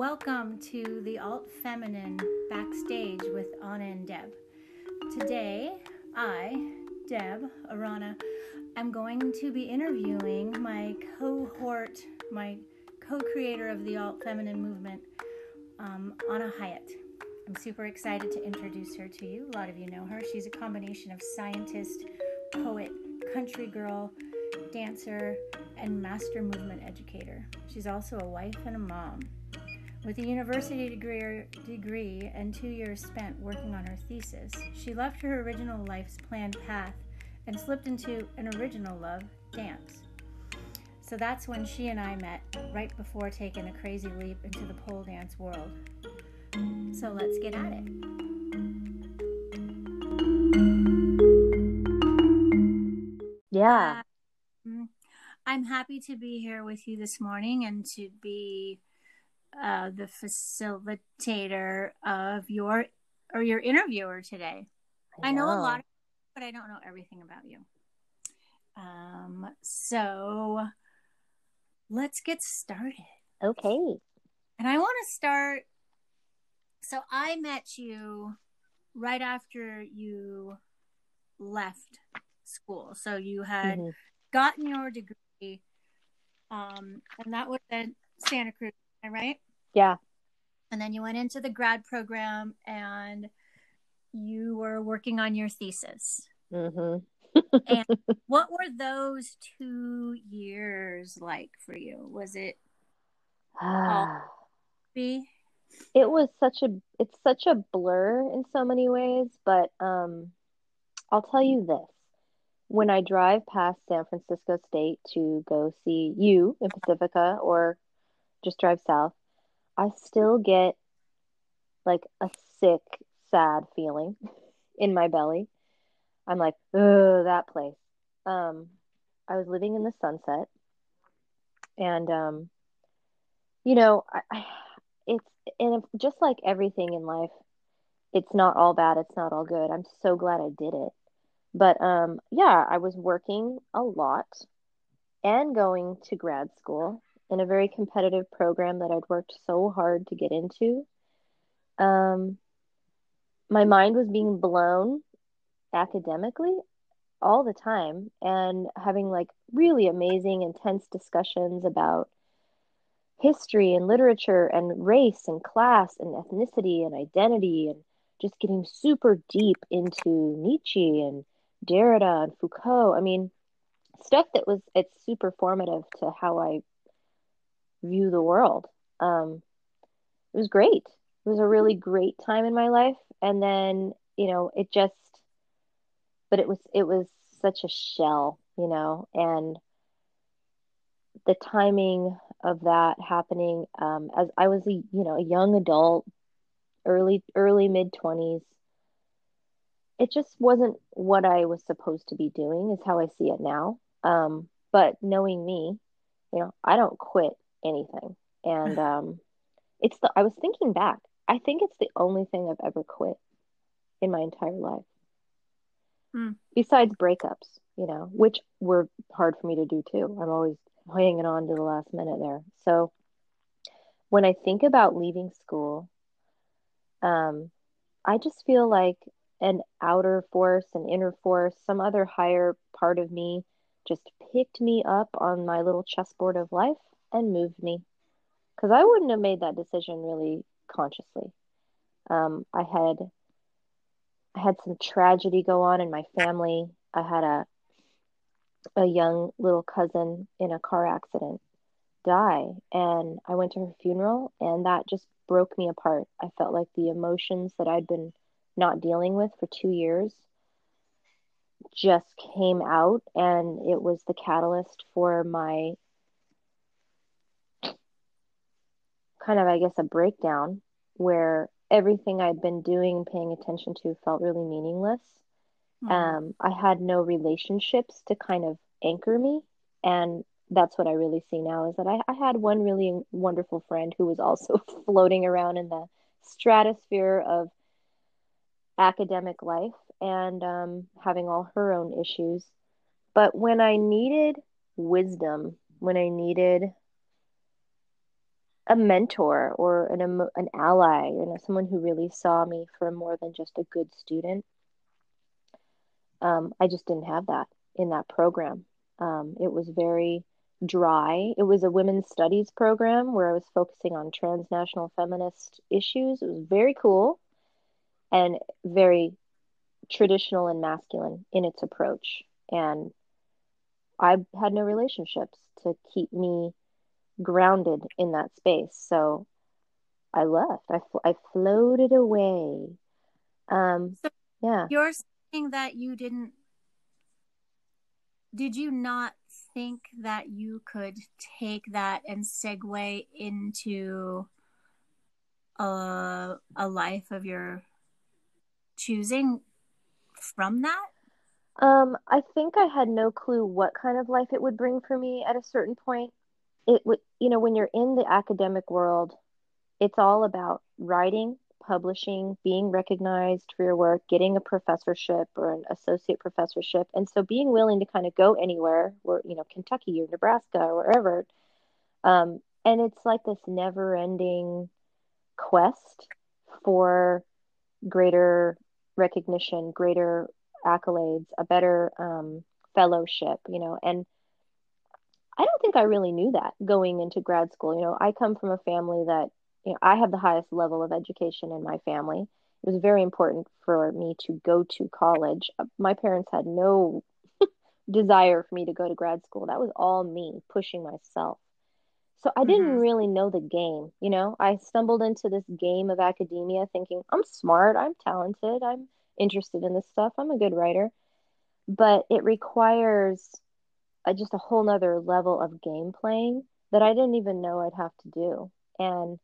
Welcome to the Alt Feminine Backstage with Ana and Deb. Today, I, Deb Arana, am going to be interviewing my cohort, my co creator of the Alt Feminine movement, um, Ana Hyatt. I'm super excited to introduce her to you. A lot of you know her. She's a combination of scientist, poet, country girl, dancer, and master movement educator. She's also a wife and a mom. With a university degree, degree and two years spent working on her thesis, she left her original life's planned path and slipped into an original love, dance. So that's when she and I met, right before taking a crazy leap into the pole dance world. So let's get at it. Yeah. Uh, I'm happy to be here with you this morning and to be uh, the facilitator of your or your interviewer today. I know, I know a lot, but I don't know everything about you. Um, so let's get started. Okay. And I want to start. So I met you right after you left school. So you had mm-hmm. gotten your degree, um, and that was at Santa Cruz right? Yeah. And then you went into the grad program and you were working on your thesis. Mm-hmm. and what were those two years like for you? Was it be? It was such a it's such a blur in so many ways, but um I'll tell you this. When I drive past San Francisco State to go see you in Pacifica or just drive south, I still get like a sick, sad feeling in my belly. I'm like, oh, that place. Um, I was living in the sunset, and um, you know, I, I it's and just like everything in life, it's not all bad. It's not all good. I'm so glad I did it. But um, yeah, I was working a lot and going to grad school in a very competitive program that I'd worked so hard to get into. Um, my mind was being blown academically all the time and having like really amazing, intense discussions about history and literature and race and class and ethnicity and identity and just getting super deep into Nietzsche and Derrida and Foucault. I mean, stuff that was it's super formative to how I view the world. Um, it was great. It was a really great time in my life. And then, you know, it just, but it was, it was such a shell, you know, and the timing of that happening um, as I was a, you know, a young adult, early, early mid twenties, it just wasn't what I was supposed to be doing is how I see it now. Um, but knowing me, you know, I don't quit anything. And um, it's the, I was thinking back, I think it's the only thing I've ever quit in my entire life. Mm. Besides breakups, you know, which were hard for me to do too. I'm always hanging on to the last minute there. So when I think about leaving school, um, I just feel like an outer force, an inner force, some other higher part of me just picked me up on my little chessboard of life and moved me because I wouldn't have made that decision really consciously. Um, I had I had some tragedy go on in my family. I had a a young little cousin in a car accident die and I went to her funeral and that just broke me apart. I felt like the emotions that I'd been not dealing with for 2 years just came out and it was the catalyst for my kind of, I guess, a breakdown where everything I'd been doing and paying attention to felt really meaningless. Mm-hmm. Um, I had no relationships to kind of anchor me. And that's what I really see now is that I, I had one really wonderful friend who was also floating around in the stratosphere of academic life and um, having all her own issues. But when I needed wisdom, when I needed a mentor or an an ally, you know, someone who really saw me for more than just a good student. Um, I just didn't have that in that program. Um, it was very dry. It was a women's studies program where I was focusing on transnational feminist issues. It was very cool and very traditional and masculine in its approach. And I had no relationships to keep me grounded in that space. So I left. I, I floated away. Um, so yeah. You're saying that you didn't, did you not think that you could take that and segue into a, a life of your choosing from that? Um, I think I had no clue what kind of life it would bring for me at a certain point. It would, you know, when you're in the academic world, it's all about writing, publishing, being recognized for your work, getting a professorship or an associate professorship. And so being willing to kind of go anywhere, where you know, Kentucky or Nebraska or wherever. Um, and it's like this never ending quest for greater recognition, greater accolades, a better um, fellowship, you know. And I don't think I really knew that going into grad school. You know, I come from a family that, you know, I have the highest level of education in my family. It was very important for me to go to college. Uh, my parents had no desire for me to go to grad school. That was all me pushing myself. So I didn't mm-hmm. really know the game, you know. I stumbled into this game of academia thinking, I'm smart, I'm talented, I'm interested in this stuff. I'm a good writer. But it requires a, just a whole nother level of game playing that I didn't even know I'd have to do. And,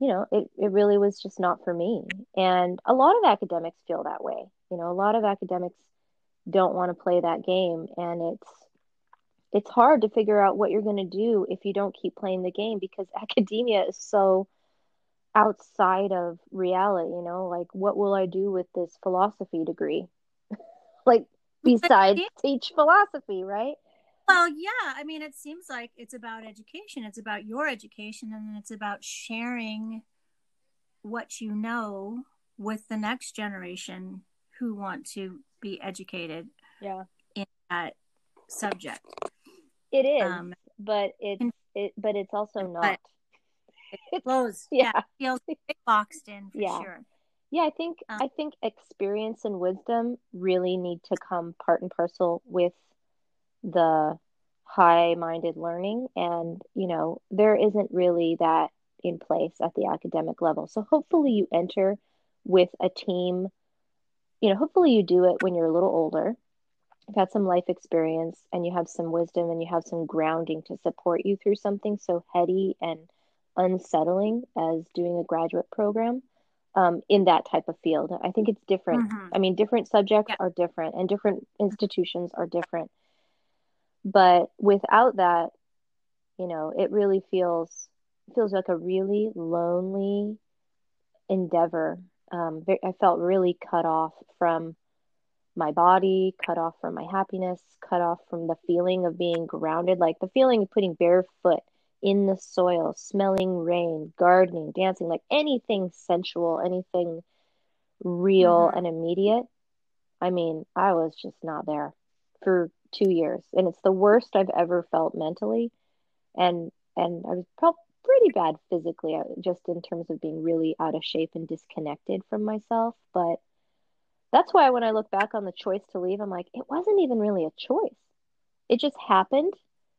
you know, it, it really was just not for me. And a lot of academics feel that way. You know, a lot of academics don't want to play that game. And it's, it's hard to figure out what you're going to do if you don't keep playing the game because academia is so outside of reality, you know, like what will I do with this philosophy degree? like besides teach philosophy, right? Well, yeah, I mean it seems like it's about education. It's about your education and it's about sharing what you know with the next generation who want to be educated yeah in that subject it is um, but it's it but it's also not it flows. yeah. yeah, feels boxed in for yeah. sure. Yeah, I think um, I think experience and wisdom really need to come part and parcel with the high-minded learning and, you know, there isn't really that in place at the academic level. So hopefully you enter with a team, you know, hopefully you do it when you're a little older. You've had some life experience and you have some wisdom and you have some grounding to support you through something so heady and unsettling as doing a graduate program um, in that type of field. I think it's different. Mm-hmm. I mean, different subjects yeah. are different and different institutions are different. But without that, you know, it really feels feels like a really lonely endeavor. Um, I felt really cut off from my body, cut off from my happiness, cut off from the feeling of being grounded, like the feeling of putting barefoot in the soil, smelling rain, gardening, dancing, like anything sensual, anything real mm-hmm. and immediate. I mean, I was just not there for two years, and it's the worst I've ever felt mentally, and and I was probably pretty bad physically, uh, just in terms of being really out of shape and disconnected from myself. But that's why when I look back on the choice to leave, I'm like, it wasn't even really a choice. It just happened,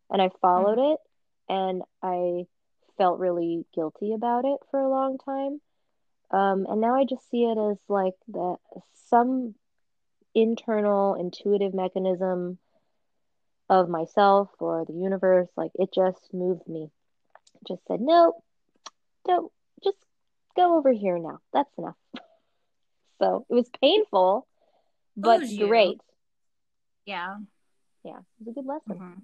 and I followed it, and I felt really guilty about it for a long time. Um, and now I just see it as like that some internal intuitive mechanism of myself or the universe. Like it just moved me. It just said, no, don't just go over here now. That's enough. so it was painful, but great. Yeah. Yeah. It was a good lesson. Mm-hmm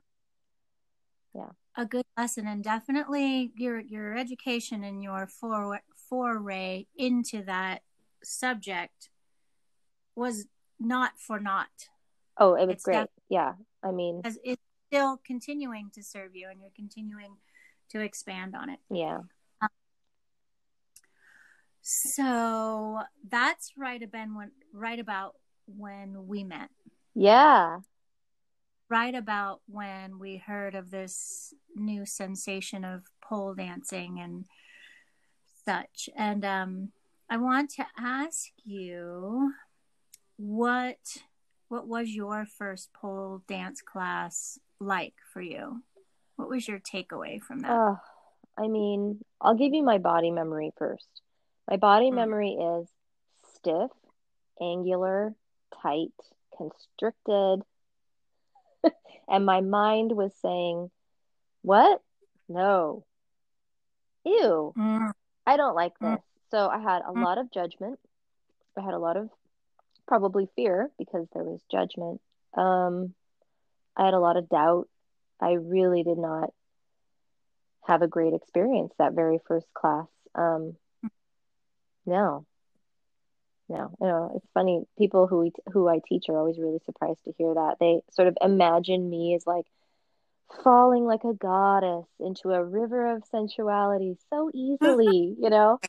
yeah a good lesson and definitely your your education and your for, foray into that subject was not for naught oh it was it's great def- yeah i mean it's still continuing to serve you and you're continuing to expand on it. Yeah. So that's right about when right about when we met. Yeah. Right about when we heard of this new sensation of pole dancing and such. And um, I want to ask you what what was your first pole dance class like for you? What was your takeaway from that? Oh, I mean, I'll give you my body memory first. My body Mm. memory is stiff, angular, tight, constricted. and my mind was saying, What? No. Ew. Mm, I don't like Mm. this. So I had a Mm. lot of judgment. I had a lot of probably fear because there was judgment. Um, I had a lot of doubt. I really did not have a great experience that very first class. Um, no, no, you know, it's funny. People who we, who I teach are always really surprised to hear that. They sort of imagine me as like falling like a goddess into a river of sensuality so easily, you know?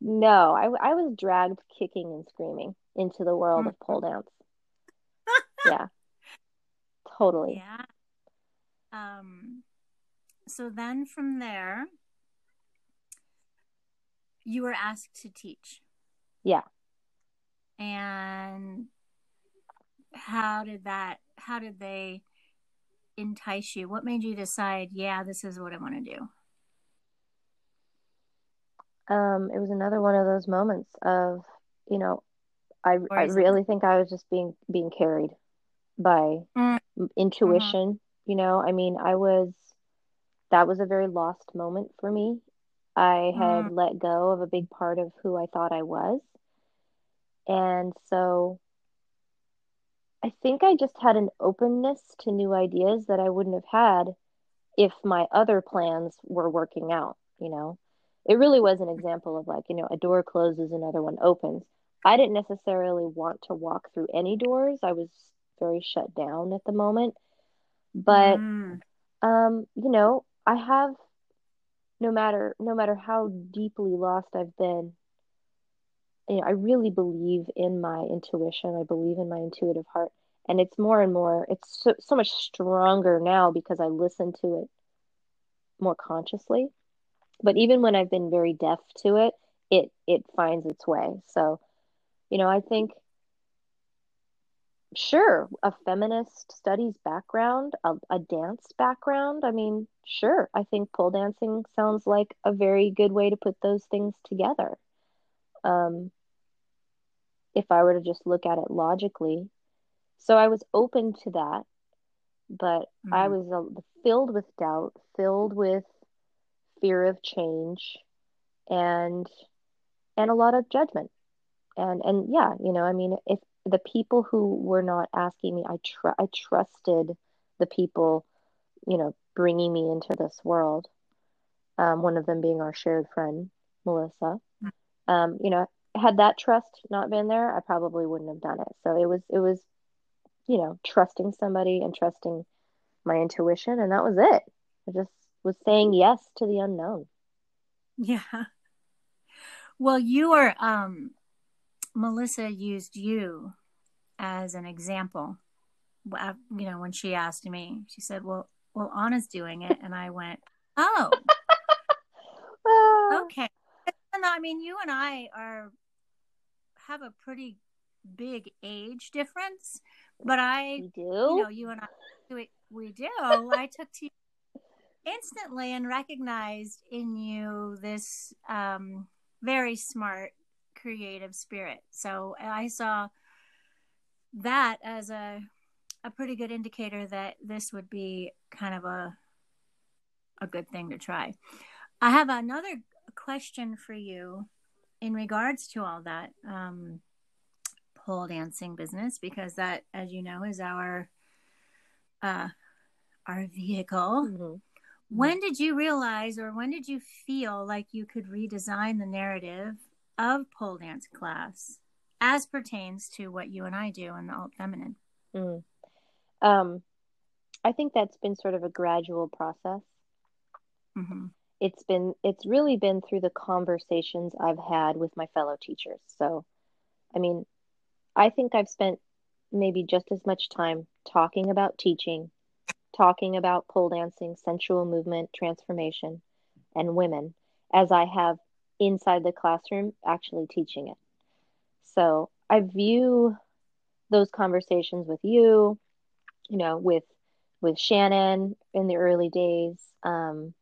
No, I, I was dragged kicking and screaming into the world of pole dance. Yeah, totally. yeah. Um. So then from there, you were asked to teach. Yeah. And how did that? How did they entice you? What made you decide? Yeah, this is what I want to do. Um, it was another one of those moments of, you know, I I is it- really think I was just being being carried by Mm. intuition, you know. I mean, I was that was a very lost moment for me. I had let go of a big part of who I thought I was. And so I think I just had an openness to new ideas that I wouldn't have had if my other plans were working out, you know. It really was an example of like, you know, a door closes, another one opens. I didn't necessarily want to walk through any doors. I was very shut down at the moment. But Mm. um, you know, I have no matter no matter how deeply lost I've been, you know, I really believe in my intuition. I believe in my intuitive heart. And it's more and more, it's so, so much stronger now because I listen to it more consciously. But even when I've been very deaf to it, it it finds its way. So, you know, I think sure, a feminist studies background, a, a dance background. I mean, sure, I think pole dancing sounds like a very good way to put those things together. Um, if I were to just look at it logically. So I was open to that, but I Mhm. was uh, filled with doubt, filled with fear of change, and and a lot of judgment. And and yeah, you know, I mean, if the people who were not asking me, I tr I trusted the people, you know, bringing me into this world. Um, one of them being our shared friend, Melissa. Um, you know, had that trust not been there, I probably wouldn't have done it. So it was it was, you know, trusting somebody and trusting my intuition, and that was it. I just was saying yes to the unknown. Yeah. Well, you are um Melissa used you as an example. You know, when she asked me, she said, "Well, well, Ana's doing it," and I went, "Oh, okay." And I mean, you and I are have a pretty big age difference, but I we do. you know, you and I, we, we do. I took to you instantly and recognized in you this um, very smart, creative spirit. So I saw that as a a pretty good indicator that this would be kind of a a good thing to try. I have another question for you in regards to all that um, pole dancing business because that, as you know, is our uh, our vehicle. Mhm. When did you realize, or when did you feel like you could redesign the narrative of pole dance class as pertains to what you and I do in the alt feminine? Mm. Um, I think that's been sort of a gradual process. mm-hmm. it's been it's really been through the conversations I've had with my fellow teachers. So, I mean, I think I've spent maybe just as much time talking about teaching, talking about pole dancing, sensual movement, transformation, and women as I have inside the classroom actually teaching it. So I view those conversations with you, you know, with with Shannon in the early days, um,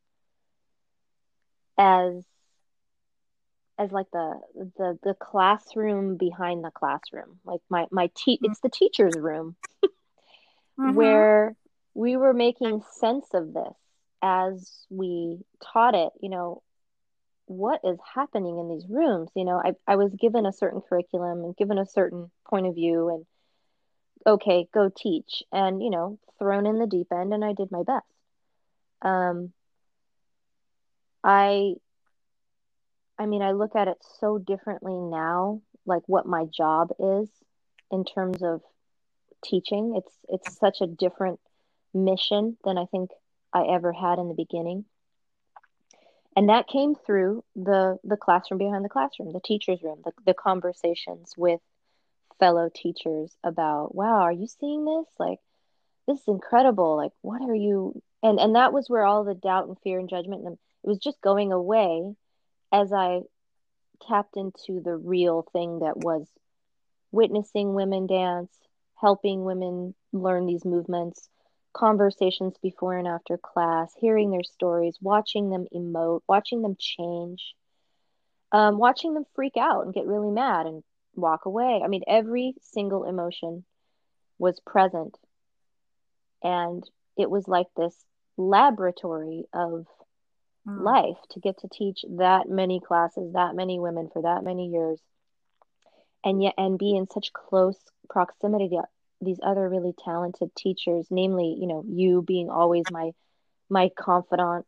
as as like the the the classroom behind the classroom, like my my te- mm-hmm. it's the teacher's room, mm-hmm. where we were making sense of this as we taught it. You know, what is happening in these rooms you know I, I was given a certain curriculum and given a certain point of view and okay go teach and you know thrown in the deep end and i did my best. Um i i mean i look at it so differently now like what my job is in terms of teaching. It's it's such a different mission than i think i ever had in the beginning and that came through the the classroom behind the classroom the teachers room the, the conversations with fellow teachers about wow are you seeing this? Like this is incredible. Like what are you and and that was where all the doubt and fear and judgment and it was just going away as i tapped into the real thing that was witnessing women dance helping women learn these movements conversations before and after class, hearing their stories, watching them emote, watching them change, um, watching them freak out and get really mad and walk away. I mean, every single emotion was present. And it was like this laboratory of mm. life to get to teach that many classes, that many women for that many years. And yet, and be in such close proximity to these other really talented teachers, namely, you know, you being always my my confidant,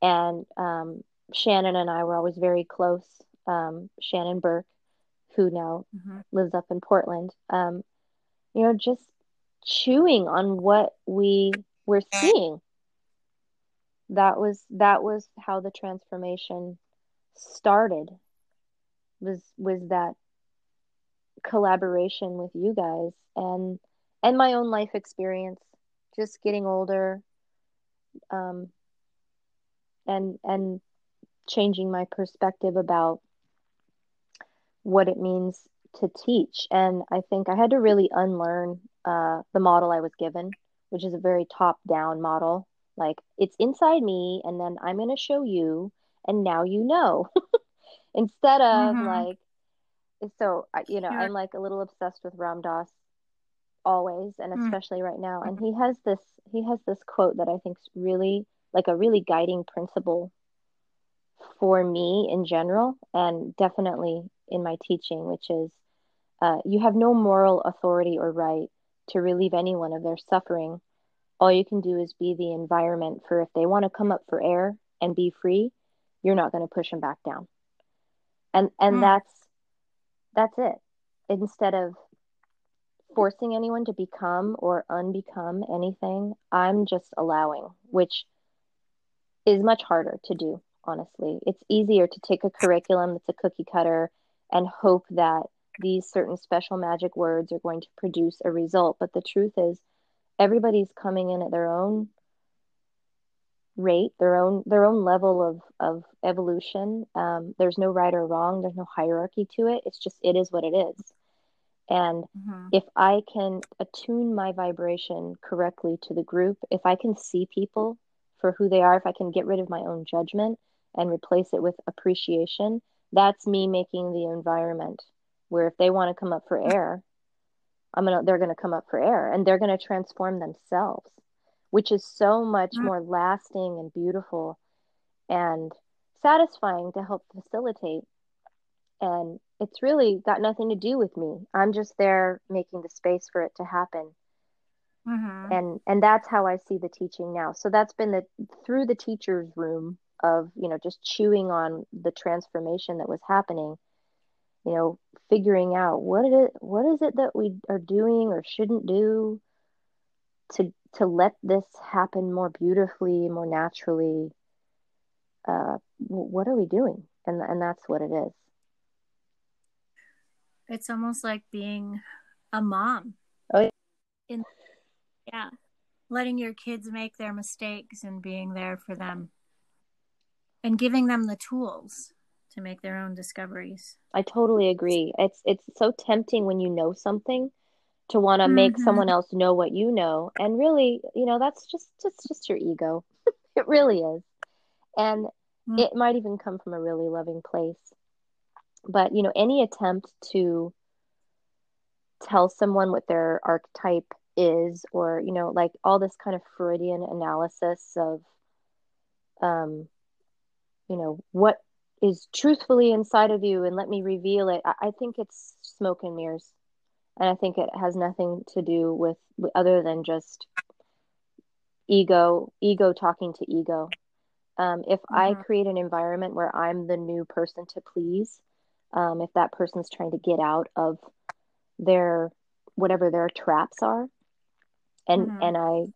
and um, Shannon and I were always very close. Um, Shannon Burke, who now mm-hmm. lives up in Portland, um, you know, just chewing on what we were seeing. That was that was how the transformation started. Was was that collaboration with you guys and and my own life experience, just getting older, um, and and changing my perspective about what it means to teach. And I think I had to really unlearn uh, the model I was given, which is a very top down model. Like it's inside me, and then I'm going to show you, and now you know. Instead of mm-hmm. like, so you know, I'm like a little obsessed with Ram Dass always and hmm. especially mm. right now and he has this he has this quote that i think is really like a really guiding principle for me in general and definitely in my teaching which is uh, you have no moral authority or right to relieve anyone of their suffering all you can do is be the environment for if they want to come up for air and be free you're not going to push them back down and and mm. that's that's it instead of forcing anyone to become or unbecome anything. I'm just allowing, which is much harder to do, honestly. It's easier to take a curriculum that's a cookie cutter and hope that these certain special magic words are going to produce a result. But the truth is, everybody's coming in at their own rate, their own their own level of of evolution. Um, there's no right or wrong. There's no hierarchy to it. It's just it is what it is. And mm-hmm. if I can attune my vibration correctly to the group, if I can see people for who they are, if I can get rid of my own judgment and replace it with appreciation, that's me making the environment where if they want to come up for air, I'm gonna they're gonna come up for air and they're gonna transform themselves, which is so much mm-hmm. more lasting and beautiful and satisfying to help facilitate and it's really got nothing to do with me i'm just there making the space for it to happen mm-hmm. and and that's how i see the teaching now so that's been the through the teacher's room of you know just chewing on the transformation that was happening you know figuring out what it is what is it that we are doing or shouldn't do to to let this happen more beautifully more naturally uh, what are we doing? And and that's what it is. It's almost like being a mom. Oh, yeah. In yeah, letting your kids make their mistakes and being there for them, and giving them the tools to make their own discoveries. I totally agree. It's it's so tempting when you know something to want to mm-hmm. make someone else know what you know, and really, you know, that's just just just your ego. it really is, and mm-hmm. it might even come from a really loving place. But you know, any attempt to tell someone what their archetype is, or you know, like all this kind of Freudian analysis of, um, you know, what is truthfully inside of you and let me reveal it. I, I think it's smoke and mirrors. And I think it has nothing to do with other than just ego, ego talking to ego. Um, if mm-hmm. I create an environment where I'm the new person to please, um, if that person's trying to get out of their whatever their traps are, and mm-hmm. and I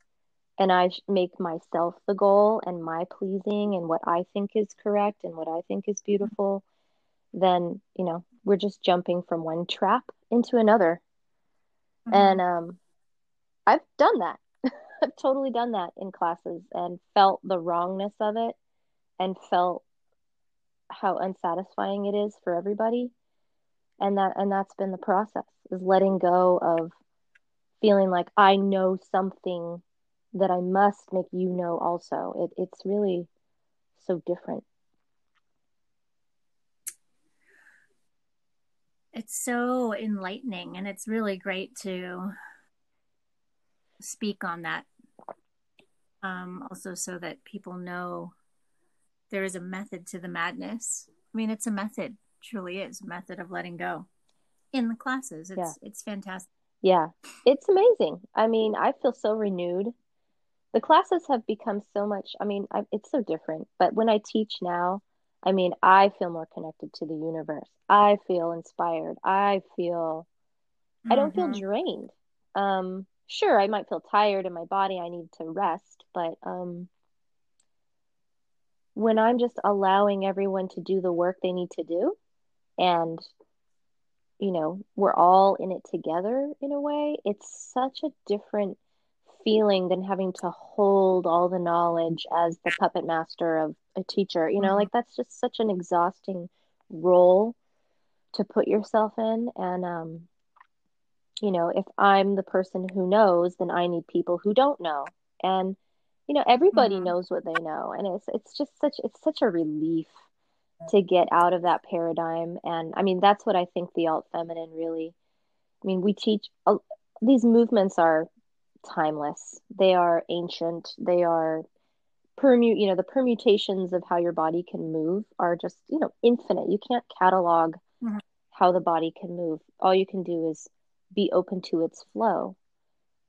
and I make myself the goal and my pleasing and what I think is correct and what I think is beautiful, then, you know, we're just jumping from one trap into another. Mm-hmm. And um, I've done that. I've totally done that in classes and felt the wrongness of it and felt how unsatisfying it is for everybody. And that and that's been the process is letting go of feeling like I know something that I must make you know also. It, it's really so different. It's so enlightening, and it's really great to speak on that. Um, also, so that people know there is a method to the madness. I mean, it's a method, truly is a method of letting go in the classes. It's yeah. it's fantastic. Yeah, it's amazing. I mean, I feel so renewed the classes have become so much i mean I, it's so different but when i teach now i mean i feel more connected to the universe i feel inspired i feel mm-hmm. i don't feel mm-hmm. drained um sure i might feel tired in my body i need to rest but um when i'm just allowing everyone to do the work they need to do and you know we're all in it together in a way it's such a different feeling than having to hold all the knowledge as the puppet master of a teacher. You know, mm-hmm. like that's just such an exhausting role to put yourself in. And, um, you know, if I'm the person who knows, then I need people who don't know. And, you know, everybody mm-hmm. knows what they know. And it's, it's just such, it's such a relief to get out of that paradigm. And I mean, that's what I think the alt feminine really, I mean, we teach, uh, these movements are timeless. They are ancient. They are permute, you know, the permutations of how your body can move are just, you know, infinite. You can't catalog mm-hmm. how the body can move. All you can do is be open to its flow.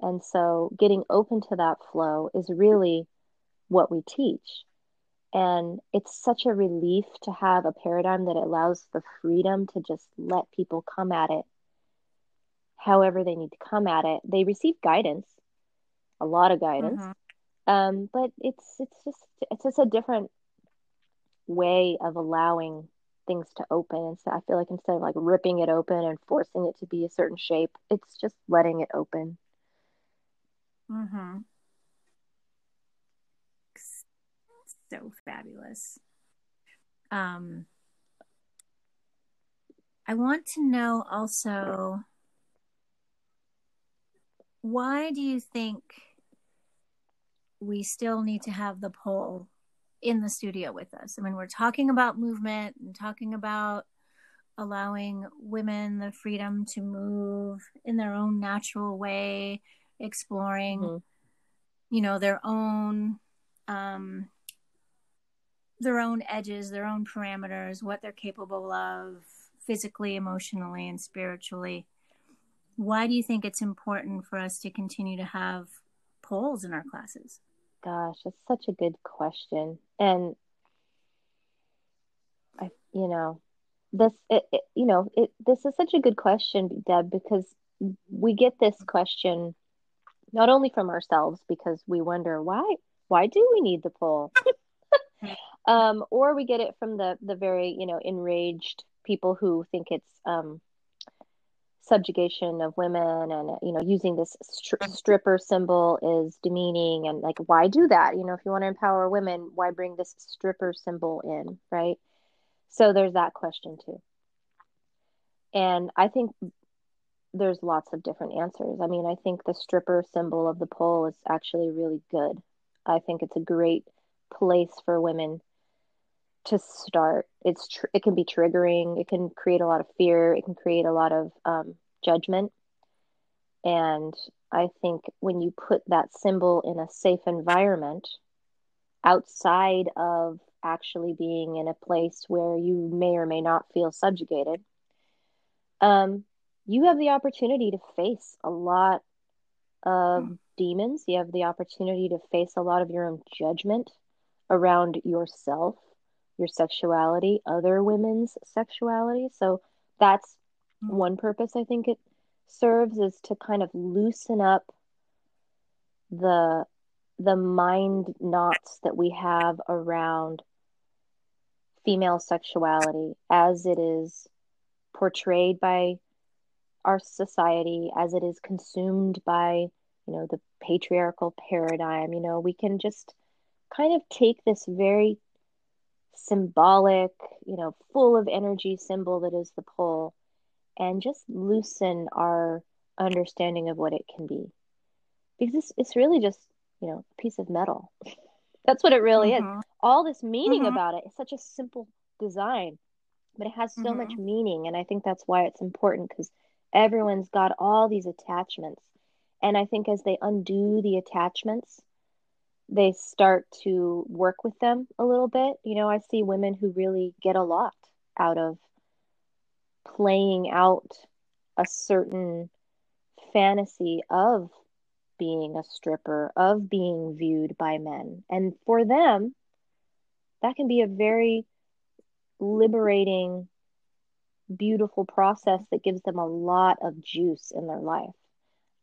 And so getting open to that flow is really what we teach. And it's such a relief to have a paradigm that allows the freedom to just let people come at it however they need to come at it. They receive guidance a lot of guidance. Mm-hmm. Um, but it's it's just it's just a different way of allowing things to open. And so I feel like instead of like ripping it open and forcing it to be a certain shape, it's just letting it open. Mm-hmm. So fabulous. Um, I want to know also why do you think we still need to have the pole in the studio with us. I mean, we're talking about movement and talking about allowing women the freedom to move in their own natural way, exploring, mm-hmm. you know, their own um, their own edges, their own parameters, what they're capable of physically, emotionally, and spiritually. Why do you think it's important for us to continue to have poles in our classes? gosh, that's such a good question. And I, you know, this, it, it, you know, it, this is such a good question, Deb, because we get this question not only from ourselves because we wonder why, why do we need the pole? um, or we get it from the the very you know enraged people who think it's um, subjugation of women and you know using this stri- stripper symbol is demeaning and like why do that? You know if you want to empower women why bring this stripper symbol in right? So there's that question too. And i think there's lots of different answers i mean i think the stripper symbol of the pole is actually really good i think it's a great place for women to start. It's tr- it can be triggering. It can create a lot of fear. It can create a lot of um, judgment. And I think when you put that symbol in a safe environment, outside of actually being in a place where you may or may not feel subjugated, um, you have the opportunity to face a lot of mm. demons. You have the opportunity to face a lot of your own judgment around yourself your sexuality, other women's sexuality. So that's mm-hmm. one purpose I think it serves is to kind of loosen up the the mind knots that we have around female sexuality as it is portrayed by our society as it is consumed by you know the patriarchal paradigm you know we can just kind of take this very symbolic, you know, full of energy symbol that is the pole and just loosen our understanding of what it can be. Because it's, it's really just, you know, a piece of metal. That's what it really mm-hmm. is. All this meaning mm-hmm. about it. It's such a simple design, but it has so mm-hmm. much meaning. And I think that's why it's important because everyone's got all these attachments. And I think as they undo the attachments, they start to work with them a little bit. You know, I see women who really get a lot out of playing out a certain fantasy of being a stripper, of being viewed by men. And for them, that can be a very liberating, beautiful process that gives them a lot of juice in their life.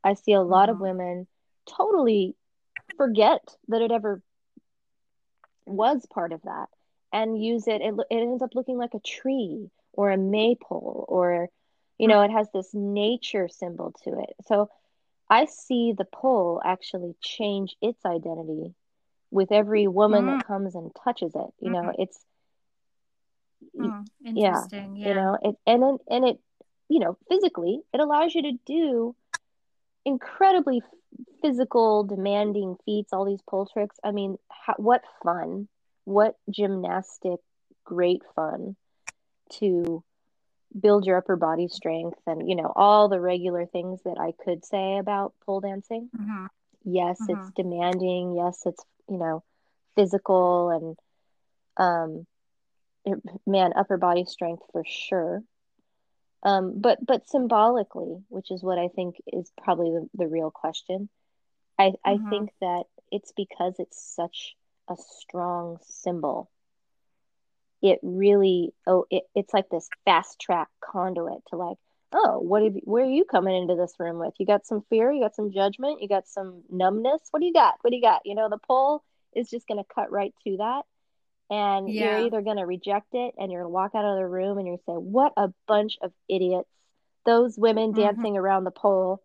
I see a lot mm-hmm. of women totally forget that it ever was part of that and use it. It, it ends up looking like a tree or a maypole or, you know, it has this nature symbol to it. So I see the pole actually change its identity with every woman mm. that comes and touches it. You know, mm-hmm. it's mm, interesting. Yeah, yeah, you know, it and then and it, you know, physically, it allows you to do incredibly physical, demanding feats, all these pole tricks. I mean, how, what fun! What gymnastic, great fun to build your upper body strength and you know all the regular things that I could say about pole dancing. Mm-hmm. Yes, mm-hmm. it's demanding. Yes, it's you know physical and um man upper body strength for sure um, but but symbolically, which is what I think is probably the, the real question. I mm-hmm. I think that it's because it's such a strong symbol. It really oh it, it's like this fast track conduit to like oh what have you, where are you coming into this room with? You got some fear, you got some judgment, you got some numbness. What do you got? What do you got? You know the pole is just going to cut right to that and yeah. you're either going to reject it and you're going to walk out of the room and you're going to say what a bunch of idiots those women mm-hmm. dancing around the pole.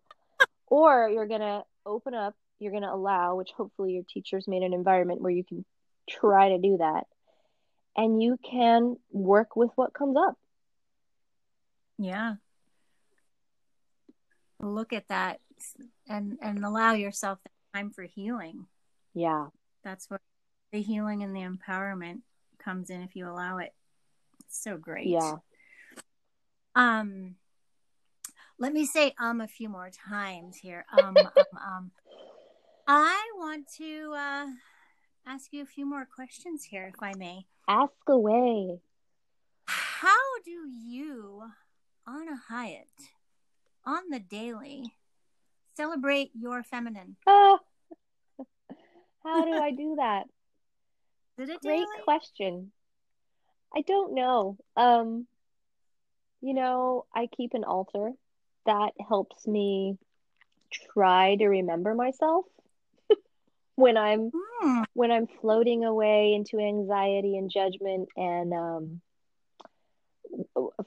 Or you're going to open up you're going to allow which hopefully your teachers made an environment where you can try to do that and you can work with what comes up. Yeah. Look at that and and allow yourself time for healing. Yeah. That's what the healing and the empowerment comes in if you allow it. It's so great. Yeah. Um let me say um a few more times here. Um um, um I want to uh ask you a few more questions here if I may. Ask away. How do you Ana Hyatt on the daily celebrate your feminine? Oh, how do I do that? Did it Great question. I don't know. Um, you know, I keep an altar that helps me try to remember myself. when I'm Hmm. when I'm floating away into anxiety and judgment and um,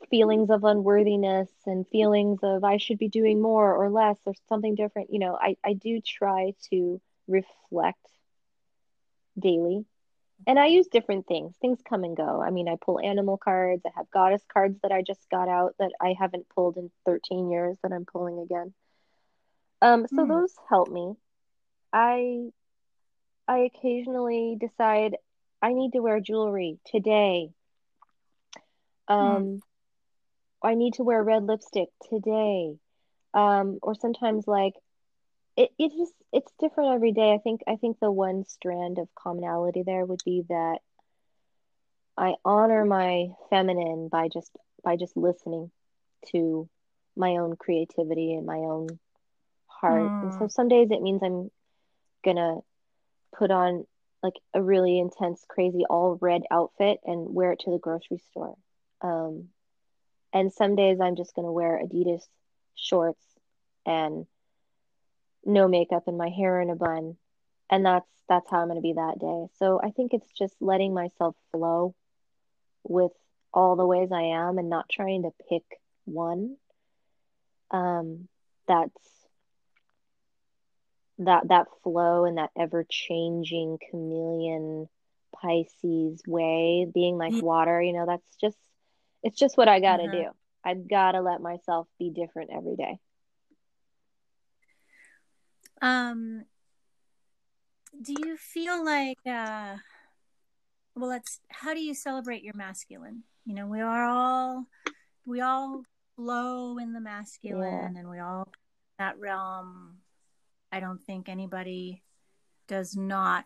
feelings of unworthiness and feelings of I should be doing more or less or something different, you know, I, I do try to reflect daily. And I use different things. Things come and go. I mean, I pull animal cards. I have goddess cards that I just got out that I haven't pulled in 13 years that I'm pulling again. Um, so Hmm. those help me. I I occasionally decide I need to wear jewelry today. Um, I need to wear red lipstick today. Um, or sometimes like it, it just it's different every day. I think I think the one strand of commonality there would be that I honor my feminine by just by just listening to my own creativity and my own heart. And so Hmm. some days it means I'm gonna put on like a really intense, crazy all red outfit and wear it to the grocery store. Um, and some days I'm just gonna wear Adidas shorts and no makeup and my hair in a bun. And that's that's how I'm gonna be that day. So I think it's just letting myself flow with all the ways I am and not trying to pick one. Um, that's that that flow and that ever changing chameleon Pisces way, being like Yeah. water, you know, that's just it's just what I gotta Uh-huh. do. I've gotta let myself be different every day. Um, do you feel like uh well let's how do you celebrate your masculine? You know, we are all we all flow in the masculine and we all that realm. I don't think anybody does not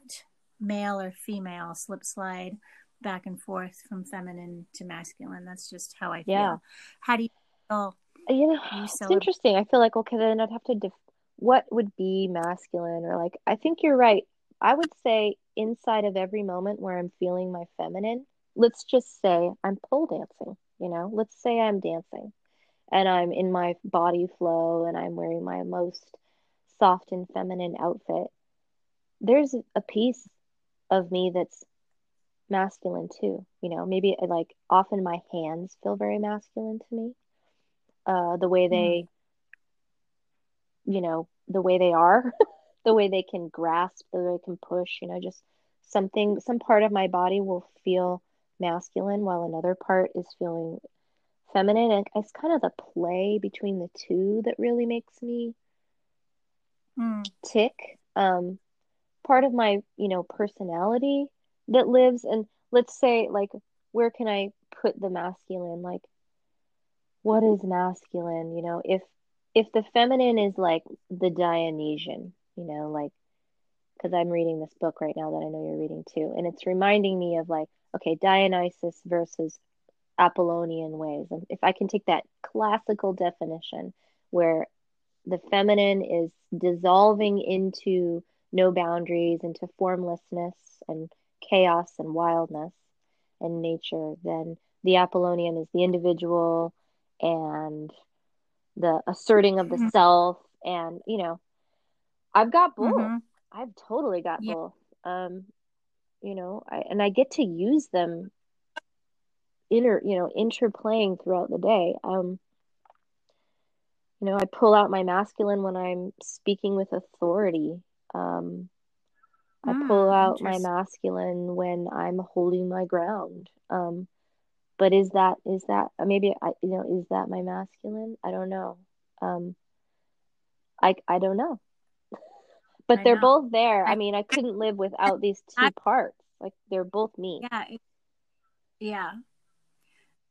male or female slip slide back and forth from feminine to masculine. That's just how I feel. Yeah. How do you feel? You know, You it's interesting. I feel like okay, then I'd have to def what would be masculine or like I think you're right. I would say inside of every moment where I'm feeling my feminine, let's just say I'm pole dancing, you know? Let's say I'm dancing and I'm in my body flow and I'm wearing my most soft and feminine outfit. There's a piece of me that's masculine too, you know? Maybe like often my hands feel very masculine to me. Uh, the way they, you know, the way they are, the way they can grasp, the way they can push, you know, just something, some part of my body will feel masculine while another part is feeling feminine. And it's kind of the play between the two that really makes me Mm. tick. Um, part of my, you know, personality that lives, and let's say, like, where can I put the masculine? Like, what is masculine? You know, if if the feminine is like the Dionysian, you know, like, because I'm reading this book right now that I know you're reading too, and it's reminding me of like, okay, Dionysus versus Apollonian ways. And if I can take that classical definition where the feminine is dissolving into no boundaries, into formlessness and chaos and wildness and nature, then the Apollonian is the individual and the asserting of the Mhm. self. And, you know, I've got both. Mhm. I've totally got Yeah. both. Um, you know, I and I get to use them inter, you know, interplaying throughout the day. Um, you know, I pull out my masculine when I'm speaking with authority. Um, I pull Mm, out my masculine when I'm holding my ground. Um, but is that is that maybe I you know is that my masculine? I don't know. Um, I I don't know. But I they're know. both there. I I- mean, I couldn't live without these two I- parts. Like they're both me. Yeah. Yeah.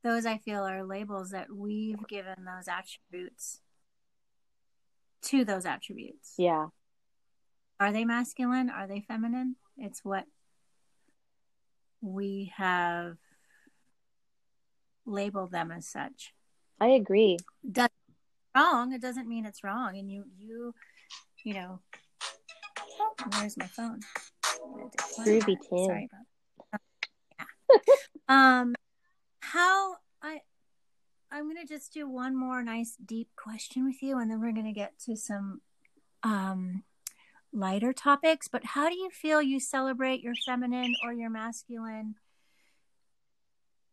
Those I feel are labels that we've given those attributes to those attributes. Yeah. Are they masculine? Are they feminine? It's what we have labeled them as such. I agree. Doesn't wrong. It doesn't mean it's wrong. And you, you, you know. Oh, where's my phone? Groovy tune. Sorry about that. Yeah. um, how I, I'm gonna just do one more nice deep question with you, and then we're gonna get to some, um, lighter topics, but how do you feel you celebrate your feminine or your masculine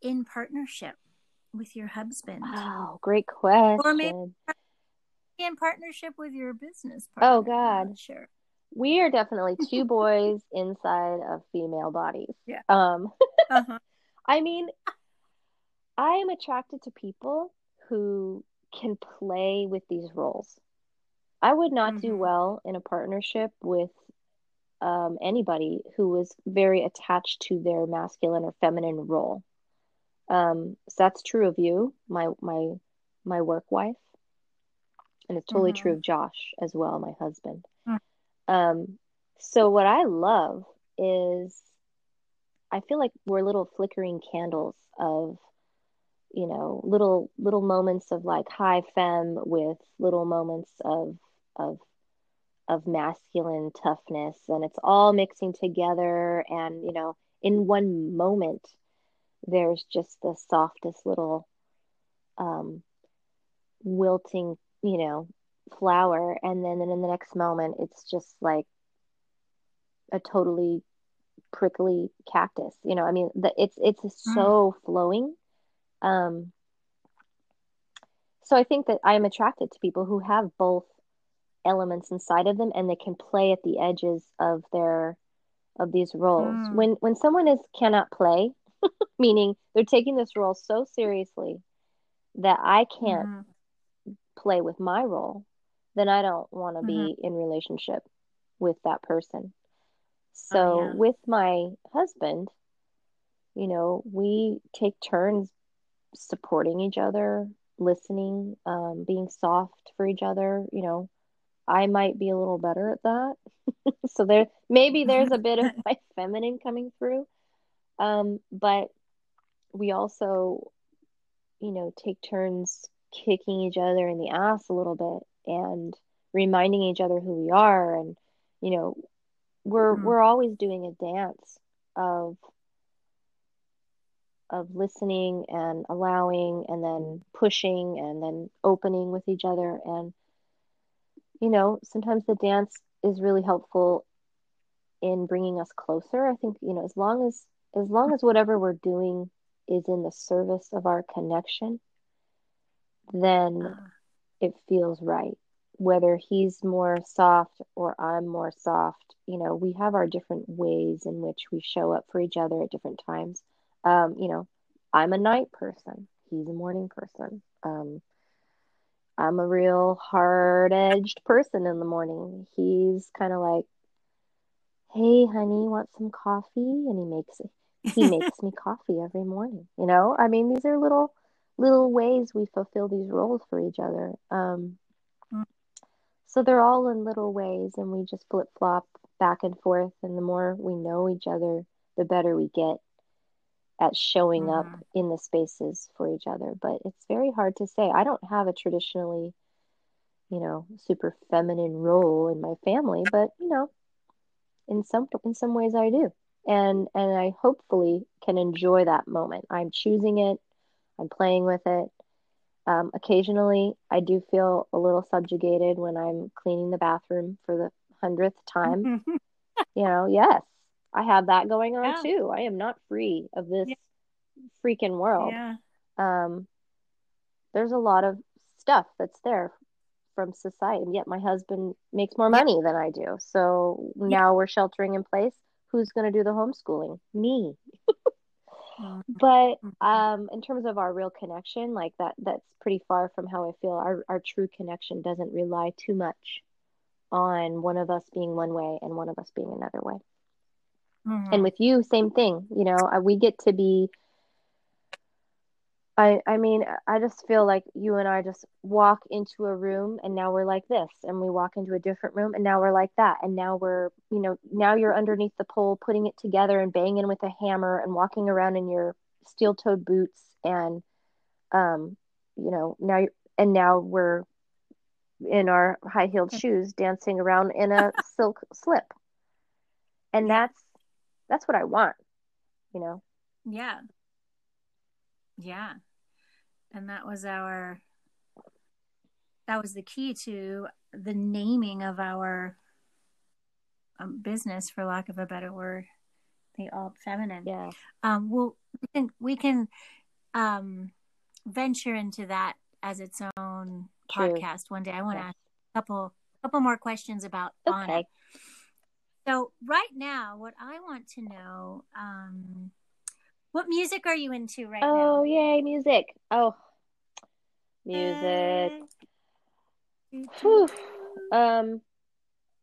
in partnership with your husband? Oh, great question. Or maybe in partnership with your business partner. Oh God. Sure. We are definitely two boys inside of female bodies. Yeah. Um uh-huh. I mean I am attracted to people who can play with these roles. I would not mm-hmm. do well in a partnership with um, anybody who was very attached to their masculine or feminine role. Um, so that's true of you, my my my work wife, and it's totally mm-hmm. true of Josh as well, my husband. Mm-hmm. Um, so what I love is, I feel like we're little flickering candles of you know little little moments of like high fem with little moments of of of masculine toughness and it's all mixing together and you know in one moment there's just the softest little um wilting you know flower and then in the next moment it's just like a totally prickly cactus you know i mean the, it's it's mm. so mm. flowing um so i think that i am attracted to people who have both elements inside of them and they can play at the edges of their of these roles mm. when when someone is cannot play meaning they're taking this role so seriously that i can't mm. play with my role then i don't want to mm-hmm. be in relationship with that person so oh, yeah. with my husband you know we take turns supporting each other listening um, being soft for each other you know I might be a little better at that. so there maybe there's a bit of my feminine coming through. Um, but we also, you know, take turns kicking each other in the ass a little bit and reminding each other who we are and you know we're mm-hmm. we're always doing a dance of of listening and allowing and then pushing and then opening with each other and you know, sometimes the dance is really helpful in bringing us closer. I think, you know, as long as as long as whatever we're doing is in the service of our connection, then uh-huh. it feels right. Whether he's more soft or I'm more soft, you know, we have our different ways in which we show up for each other at different times. Um, you know, I'm a night person. He's a morning person. Um, I'm a real hard edged person in the morning. He's kind of like, hey, honey, want some coffee? And he makes it. He makes me coffee every morning. You know, I mean, these are little little ways we fulfill these roles for each other. Um, mm. so they're all in little ways, and we just flip flop back and forth. And the more we know each other, the better we get at showing mm-hmm. up in the spaces for each other. But it's very hard to say. I don't have a traditionally, you know, super feminine role in my family, but you know, in some in some ways I do. And and I hopefully can enjoy that moment. I'm choosing it. I'm playing with it. Um, occasionally, I do feel a little subjugated when I'm cleaning the bathroom for the hundredth time. you know, yes, I have that going on yeah. too. I am not free of this yeah. freaking world. Yeah. Um, there's a lot of stuff that's there from society, and yet my husband makes more money than I do. So now we're sheltering in place. Who's going to do the homeschooling? Me. But mm-hmm. um, in terms of our real connection, like that, that's pretty far from how I feel. Our our true connection doesn't rely too much on one of us being one way and one of us being another way. Mm-hmm. And with you, same thing. You know, we get to be. I I mean, I just feel like you and I just walk into a room and now we're like this, and we walk into a different room and now we're like that, and now we're you know now you're underneath the pole putting it together and banging with a hammer and walking around in your steel-toed boots and um you know now and now we're in our high-heeled shoes dancing around in a silk slip and that's that's what I want, you know? Yeah. Yeah. And that was our, that was the key to the naming of our um, business, for lack of a better word, the alt feminine. Yeah. Um, well, we can, we can um, venture into that as its own True. podcast one day. I want to Yes. ask a couple couple more questions about Ana. Okay. So right now, what I want to know, um, what music are you into right Oh, now? Oh, yay, music. Oh, music. Whew. Um,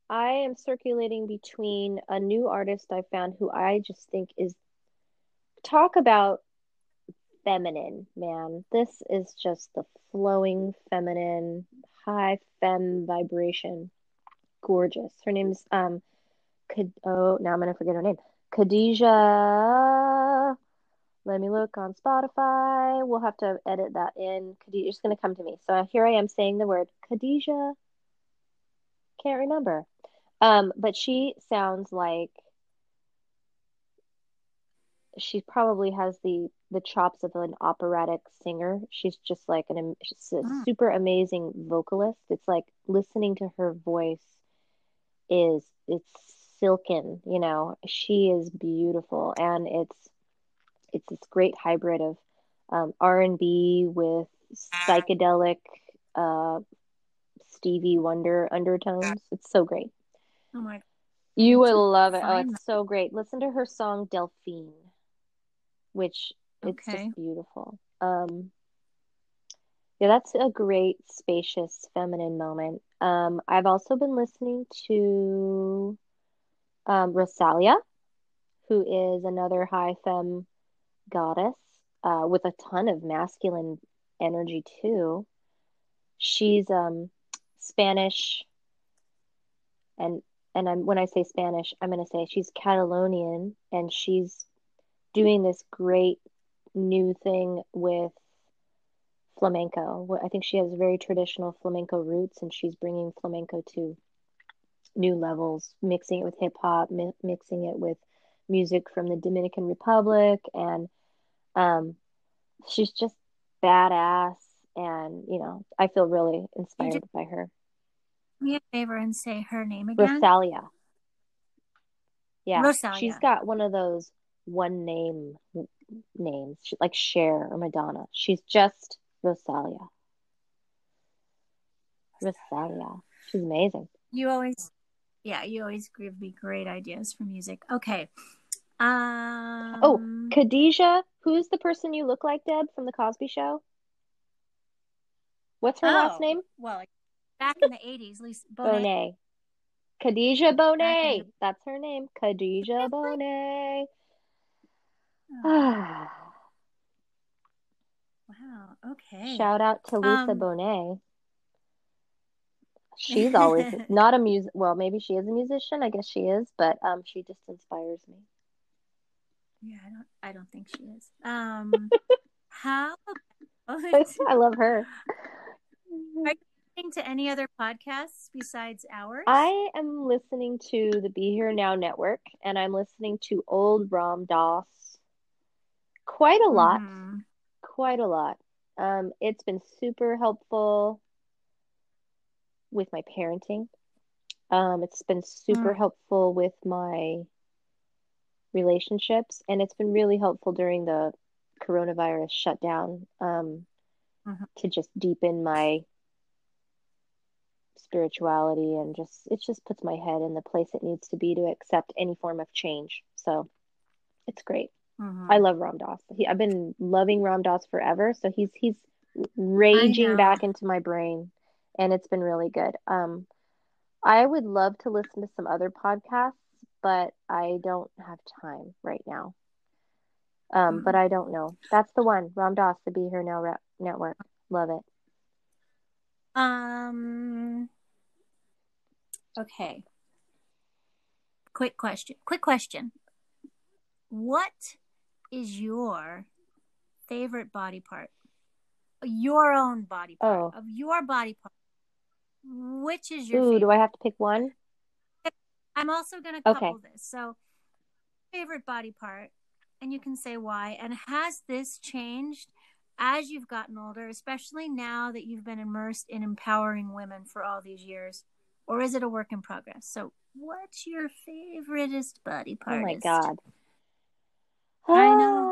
I am circulating between a new artist I found who I just think is talk about feminine, man. This is just the flowing feminine, high femme vibration. Gorgeous. Her name's um oh now I'm gonna forget her name. Kadhja. Let me look on Spotify. We'll have to edit that in. Kadhja, it's gonna come to me. So here I am saying the word Kadhja. Can't remember. Um, but she sounds like she probably has the the chops of an operatic singer. She's just like an she's a Mm. super amazing vocalist. It's like listening to her voice is it's silken, you know. She is beautiful and it's it's this great hybrid of um, R&B with psychedelic uh Stevie Wonder undertones. It's so great. Oh my You would love it. Oh, it's so great. Listen to her song Delphine, which it's Okay. just beautiful. Um, yeah, that's a great, spacious, feminine moment. Um, I've also been listening to um, Rosalia, who is another high femme goddess uh, with a ton of masculine energy too. She's um, Spanish, and and I'm when I say Spanish, I'm going to say she's Catalonian, and she's doing this great new thing with flamenco. I think she has very traditional flamenco roots, and she's bringing flamenco to new levels, mixing it with hip hop, mi mixing it with music from the Dominican Republic, and um, she's just badass. And you know, I feel really inspired by her. Do me a favor and say her name again. Rosalia. Yeah, Rosalia. she's got one of those one name names, like Cher or Madonna. She's just Rosalia. Rosalia. She's amazing. You always, yeah, you always give me great ideas for music. Okay. Um. Oh, Kadhja, who's the person you look like, Deb, from the Cosby Show? What's her last Oh, name? Well, back in the eighties, Lisa Bonet. Bonet. Kadhja Bonet. the- That's her name. Kadhja Bonet. Oh, wow. Okay. Shout out to Lisa Um, Bonet. She's always not a music. Well, maybe she is a musician. I guess she is, but um, she just inspires me. Yeah, I don't. I don't think she is. Um. how about I love her. Are you listening to any other podcasts besides ours? I am listening to the Be Here Now network, and I'm listening to old Ram Dass quite a lot. Mhm. quite a lot. Um, it's been super helpful with my parenting. Um, it's been super Mm. helpful with my relationships, and it's been really helpful during the coronavirus shutdown um, Mhm. to just deepen my spirituality and just it just puts my head in the place it needs to be to accept any form of change. So it's great. Mhm. I love Ram Dass. He, I've been loving Ram Dass forever, so he's he's raging back into my brain, and it's been really good. Um, I would love to listen to some other podcasts, but I don't have time right now. Um, Mhm. but I don't know. That's the one, Ram Dass, the Be Here Now Rep Network. Love it. Um. Okay. Quick question. Quick question. What is your favorite body part? Your own body part Oh. of your body part. Which is your Ooh, favorite? do I have to pick one? I'm also going to Okay. couple this. So, favorite body part, and you can say why. And has this changed as you've gotten older, especially now that you've been immersed in empowering women for all these years? Or is it a work in progress? So, what's your favoriteest body part? Oh my god. I know.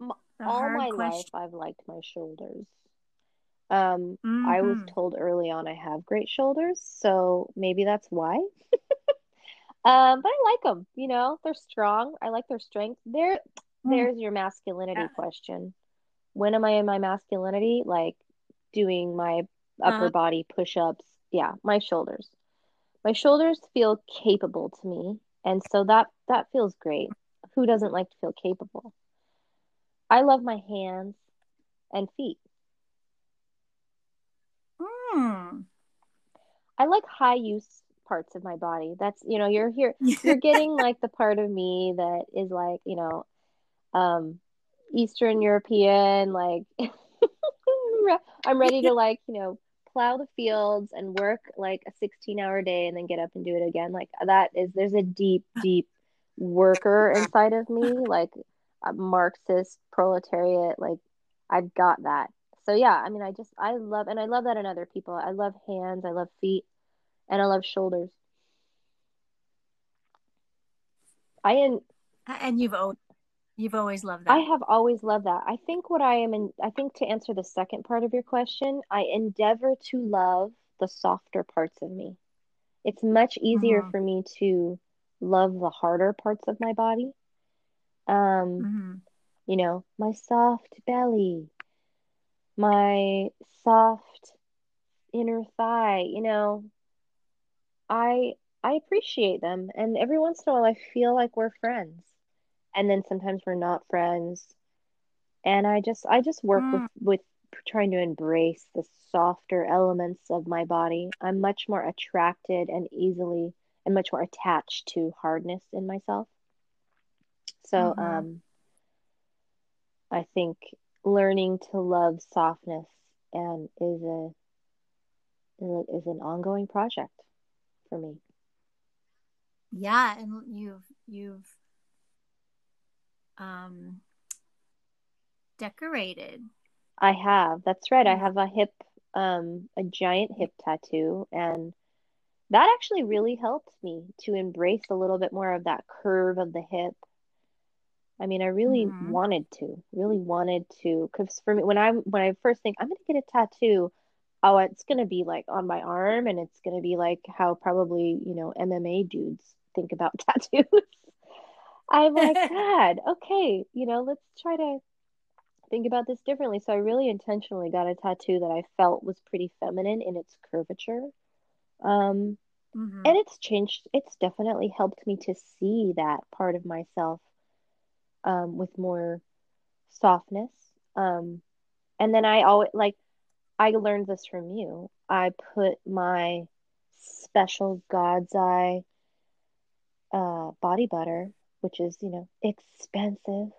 Ah. The All my life, I've liked my shoulders. Um, I was Mhm. told early on I have great shoulders, so maybe that's why. Um, but I like them, you know, they're strong. I like their strength. There, Mm. there's your masculinity Yeah. question. When am I in my masculinity? Like doing my upper Uh, body push-ups. Yeah, my shoulders. My shoulders feel capable to me, and so that that feels great. Who doesn't like to feel capable? I love my hands and feet. Mm. I like high use parts of my body. That's, you know, you're here, you're getting like the part of me that is like, you know, um, Eastern European, like I'm ready to like, you know, plow the fields and work like a 16 hour day and then get up and do it again. Like that is, there's a deep, deep worker inside of me, like a Marxist proletariat. Like I've got that. So yeah, I mean, I just, I love, and I love that in other people. I love hands, I love feet, and I love shoulders. I am and you've always, you've always loved that. I have always loved that. I think what I am in, I think to answer the second part of your question, I endeavor to love the softer parts of me. It's much easier Mhm. for me to love the harder parts of my body. Um, hmm you know, my soft belly, my soft inner thigh, you know, I I appreciate them and every once in a while I feel like we're friends. And then sometimes we're not friends. And I just I just work with Mm. with trying to embrace the softer elements of my body. I'm much more attracted and easily and much more attached to hardness in myself. So Mhm. um I think learning to love softness and is a is an ongoing project for me. Yeah, and you've you've um decorated. I have. That's right. I have a hip, um, a giant hip tattoo, and that actually really helped me to embrace a little bit more of that curve of the hip. I mean, I really Mhm. wanted to, really wanted to, because for me, when I'm when I first think I'm gonna get a tattoo, oh, it's gonna be like on my arm, and it's gonna be like how probably, you know, MMA dudes think about tattoos. I'm like, God, okay, you know, let's try to think about this differently. So I really intentionally got a tattoo that I felt was pretty feminine in its curvature. Um, Mhm. and it's changed, it's definitely helped me to see that part of myself um, with more softness. Um, and then I always like I learned this from you. I put my special God's Eye uh, body butter, which is, you know, expensive.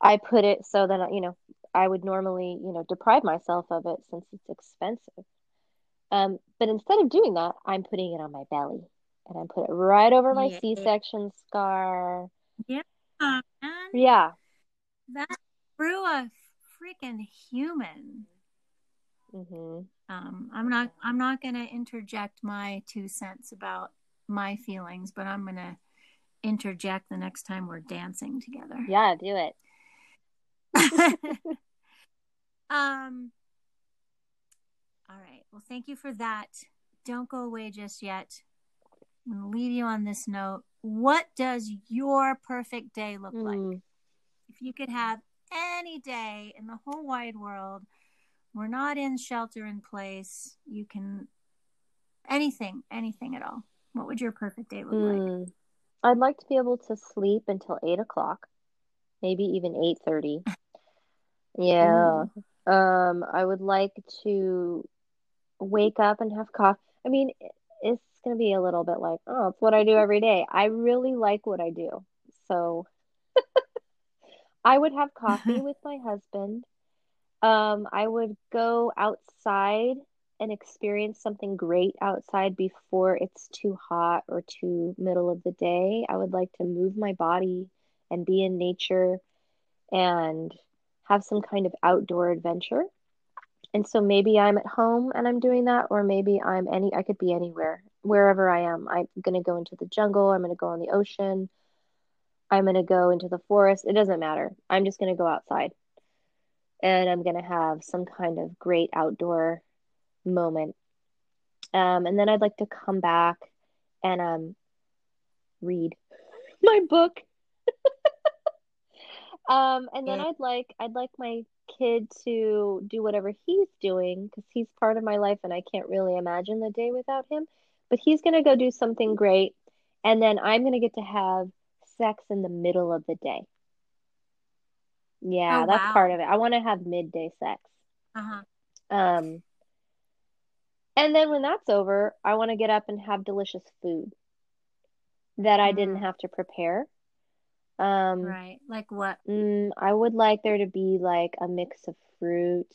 I put it so that, you know, I would normally, you know, deprive myself of it since it's expensive. Um, but instead of doing that, I'm putting it on my belly and I put it right over my Yeah. C-section scar. Yeah. Yeah. That through a freaking human. hmm Um, I'm not I'm not gonna interject my two cents about my feelings, but I'm gonna interject the next time we're dancing together. Yeah, do it. um all right. Well thank you for that. Don't go away just yet. I'm gonna leave you on this note. What does your perfect day look like? Mm. If you could have any day in the whole wide world, we're not in shelter in place. You can anything, anything at all. What would your perfect day look like? Mm. I'd like to be able to sleep until eight o'clock, maybe even eight thirty. Yeah. Um, I would like to wake up and have coffee. I mean, it- it's gonna be a little bit like, oh, it's what I do every day. I really like what I do. So I would have coffee with my husband. Um, I would go outside and experience something great outside before it's too hot or too middle of the day. I would like to move my body and be in nature and have some kind of outdoor adventure. And so maybe I'm at home and I'm doing that, or maybe I'm any, I could be anywhere, wherever I am. I'm going to go into the jungle, I'm going to go on the ocean, I'm going to go into the forest. It doesn't matter. I'm just going to go outside and I'm going to have some kind of great outdoor moment. Um, and then I'd like to come back and um, read my book. um, and then I'd like I'd like my kid to do whatever he's doing because he's part of my life and I can't really imagine the day without him. But he's gonna go do something great, and then I'm gonna get to have sex in the middle of the day. Yeah, Oh, that's wow. part of it. I want to have midday sex. Uh-huh. Um, and then when that's over, I want to get up and have delicious food that I didn't Mm. have to prepare. Um, Right. Like what? mm, I would like there to be like a mix of fruit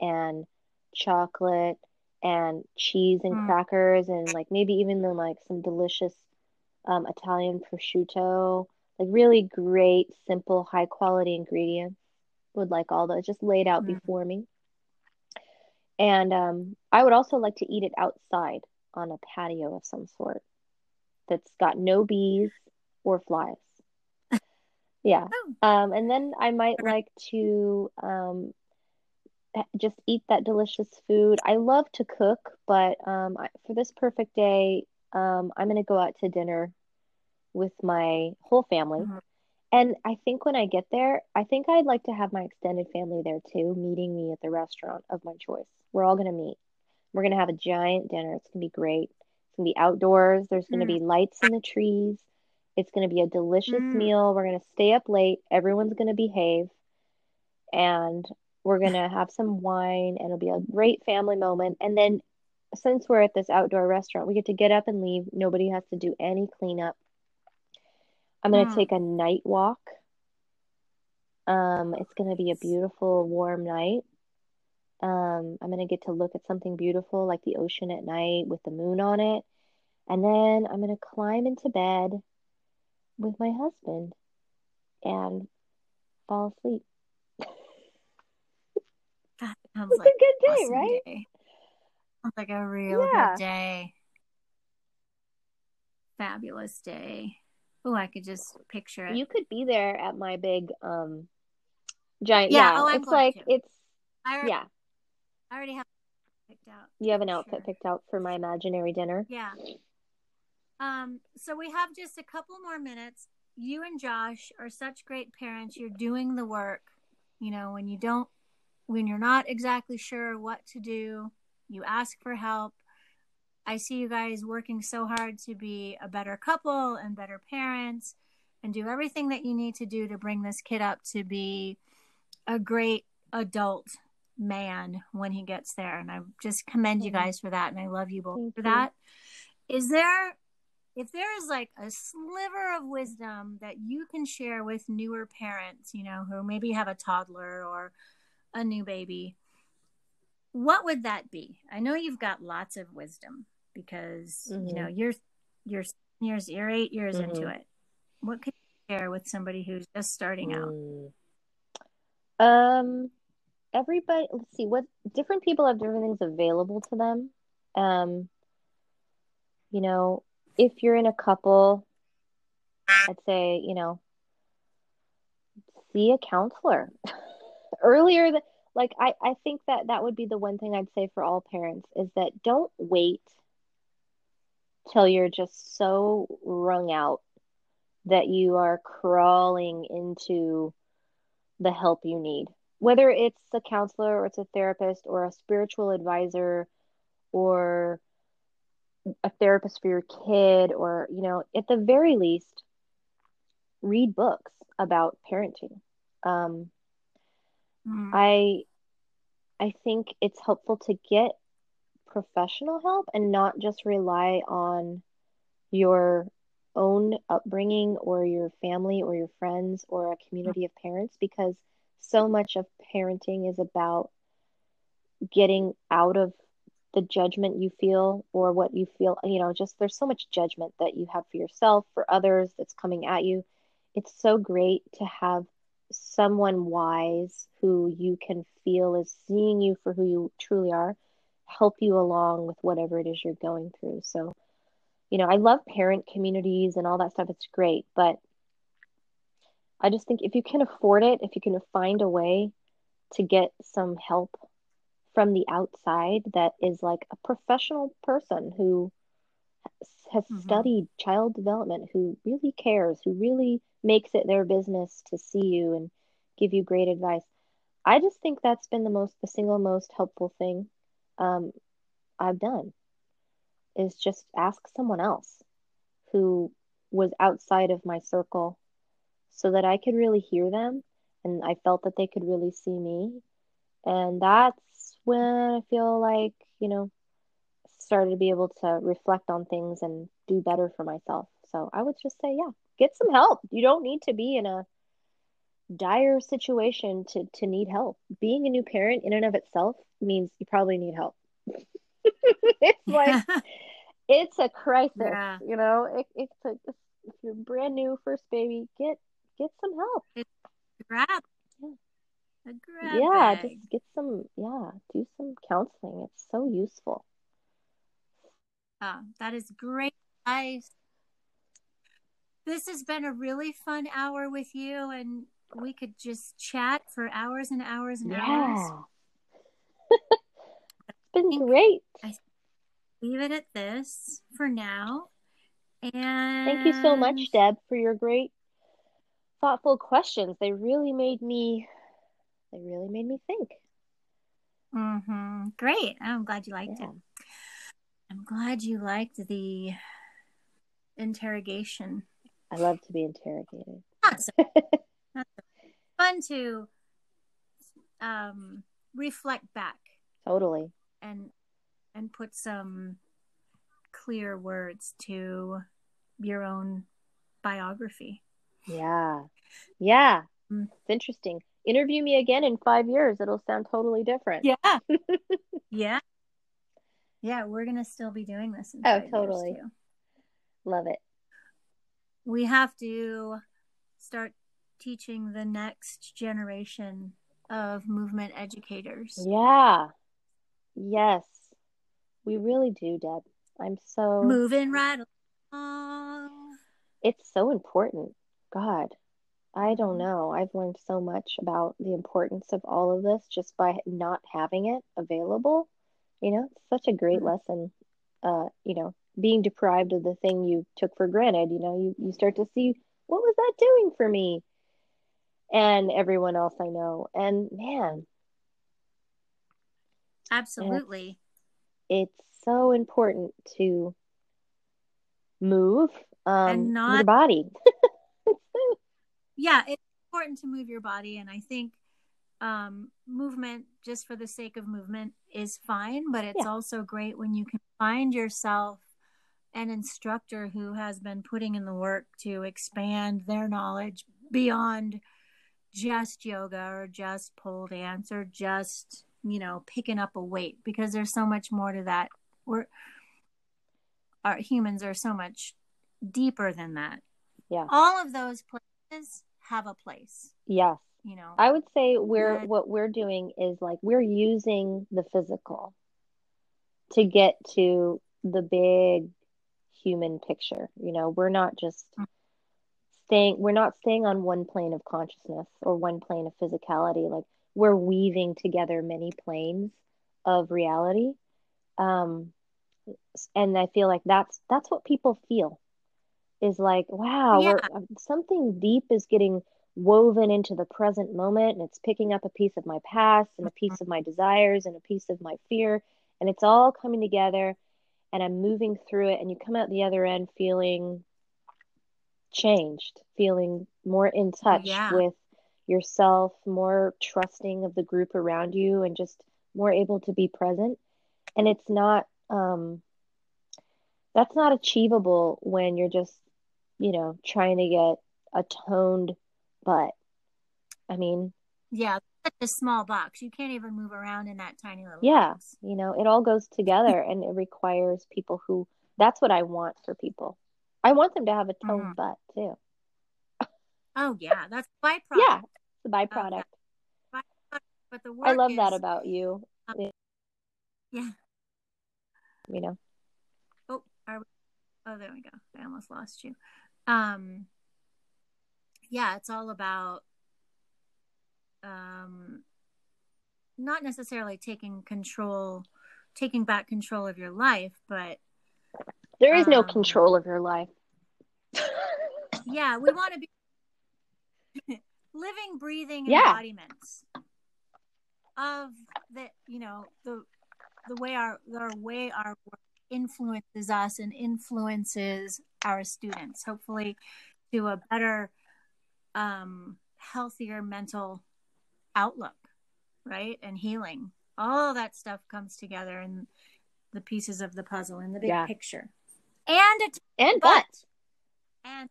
and chocolate and cheese and Mm. crackers and like maybe even then like some delicious um, Italian prosciutto, like really great, simple, high quality ingredients. Would like all those just laid out Mm. before me. And um, I would also like to eat it outside on a patio of some sort that's got no bees or flies. Yeah. Oh. Um, and then I might like to um, just eat that delicious food. I love to cook, but um, I, for this perfect day, um, I'm going to go out to dinner with my whole family. Mhm. And I think when I get there, I think I'd like to have my extended family there too, meeting me at the restaurant of my choice. We're all going to meet. We're going to have a giant dinner. It's going to be great. It's going to be outdoors. There's going to Mm. be lights in the trees. It's going to be a delicious Mm. meal. We're going to stay up late. Everyone's going to behave. And we're going to have some wine, and it'll be a great family moment. And then, since we're at this outdoor restaurant, we get to get up and leave. Nobody has to do any cleanup. I'm going to Mm. take a night walk. Um, it's going to be a beautiful, warm night. Um, I'm going to get to look at something beautiful like the ocean at night with the moon on it. And then I'm going to climb into bed with my husband and fall asleep. Sounds It's like a good day, awesome right? day. Sounds like a real Yeah. good day. Fabulous day. Oh, I could just picture it. You could be there at my big um giant Yeah, yeah, oh, it's like to. it's I already, yeah, I already have picked out. you have an outfit sure. picked out for my imaginary dinner. Yeah. Um, so we have just a couple more minutes. You and Josh are such great parents. You're doing the work. You know, when you don't, when you're not exactly sure what to do, you ask for help. I see you guys working so hard to be a better couple and better parents and do everything that you need to do to bring this kid up to be a great adult man when he gets there. And I just commend you guys for that. And I love you both Thank for you. that. Is there, if there is like a sliver of wisdom that you can share with newer parents, you know, who maybe have a toddler or a new baby, what would that be? I know you've got lots of wisdom because, you know, you're, you're, years, you're eight years into Mhm. it. What could you share with somebody who's just starting out? Mm. Um, everybody, let's see what different people have different things available to them. Um, you know, if you're in a couple, I'd say, you know, see a counselor earlier. th- like I, I think that that would be the one thing I'd say for all parents is that don't wait till you're just so wrung out that you are crawling into the help you need. Whether it's a counselor or it's a therapist or a spiritual advisor or a therapist for your kid or, you know, at the very least, read books about parenting. Um, Mm. I I think it's helpful to get professional help and not just rely on your own upbringing or your family or your friends or a community of parents because so much of parenting is about getting out of the judgment you feel or what you feel, you know, just there's so much judgment that you have for yourself, for others that's coming at you. It's so great to have someone wise who you can feel is seeing you for who you truly are help you along with whatever it is you're going through. So, you know, I love parent communities and all that stuff. It's great, but I just think if you can afford it, if you can find a way to get some help from the outside that is like a professional person who has mm-hmm. studied child development, who really cares, who really makes it their business to see you and give you great advice. I just think that's been the most, the single most helpful thing um, I've done is just ask someone else who was outside of my circle so that I could really hear them and I felt that they could really see me. And that's when I feel like, you know, started to be able to reflect on things and do better for myself. So I would just say, yeah, get some help. You don't need to be in a dire situation to to need help. Being a new parent in and of itself means you probably need help. it's like it's a crisis, yeah. you know. It, it's a if you're brand new first baby, get get some help. It's grab. Yeah. grab yeah, bag. just get some. Yeah, do some counseling. It's so useful. Oh, that is great advice. This has been a really fun hour with you, and we could just chat for hours and hours and yeah. hours. it's been great. I leave it at this for now. And thank you so much, Deb, for your great, thoughtful questions. They really made me. They really made me think. Mm-hmm. Great. I'm glad you liked yeah. it. I'm glad you liked the interrogation. I love to be interrogated. Awesome. Fun to um, reflect back. Totally. And and put some clear words to your own biography. Yeah. Yeah. Mm. It's interesting. Interview me again in five years. It'll sound totally different. Yeah. yeah. Yeah, we're gonna still be doing this. oh, totally. Love it. We have to start teaching the next generation of movement educators. Yeah. Yes. We really do, Deb. I'm so moving right along. It's so important. God, I don't know. I've learned so much about the importance of all of this just by not having it available. You know, it's such a great mm-hmm. lesson. Uh, you know, being deprived of the thing you took for granted, you know, you, you start to see what was that doing for me and everyone else I know. And man, absolutely. It's, it's so important to move um, and not your body. yeah, it's important to move your body. And I think um, movement just for the sake of movement is fine, but it's yeah. also great when you can find yourself an instructor who has been putting in the work to expand their knowledge beyond just yoga or just pole dance or just you know picking up a weight because there's so much more to that. We're our humans are so much deeper than that. Yeah. All of those places have a place yes. you know. I would say we're what we're doing is like we're using the physical to get to the big human picture you know we're not just staying we're not staying on one plane of consciousness or one plane of physicality. Like we're weaving together many planes of reality. Um and i feel like that's that's what people feel is like wow yeah. something deep is getting woven into the present moment and it's picking up a piece of my past and a piece of my desires and a piece of my fear. And it's all coming together and I'm moving through it and you come out the other end feeling changed, feeling more in touch yeah. with yourself, more trusting of the group around you and just more able to be present. And it's not um that's not achievable when you're just, you know, trying to get a toned but I mean, yeah, a small box. You can't even move around in that tiny little yeah, box. you know, it all goes together and it requires people who that's what I want for people. I want them to have a toned mm-hmm. butt too. Oh yeah, that's byproduct. yeah, It's a byproduct. But the I love is, that about you. um, yeah. You know. Oh, are we, oh, there we go. I almost lost you. Um, yeah, it's all about um, not necessarily taking control, taking back control of your life, but There is no Um, control of your life. yeah, we want to be living, breathing Yeah. embodiments of the, you know, the the way our the way our work influences us and influences our students. Hopefully, to a better, um, healthier mental outlook, right, and healing. All that stuff comes together in the pieces of the puzzle in the big Yeah. picture, and a And butt but and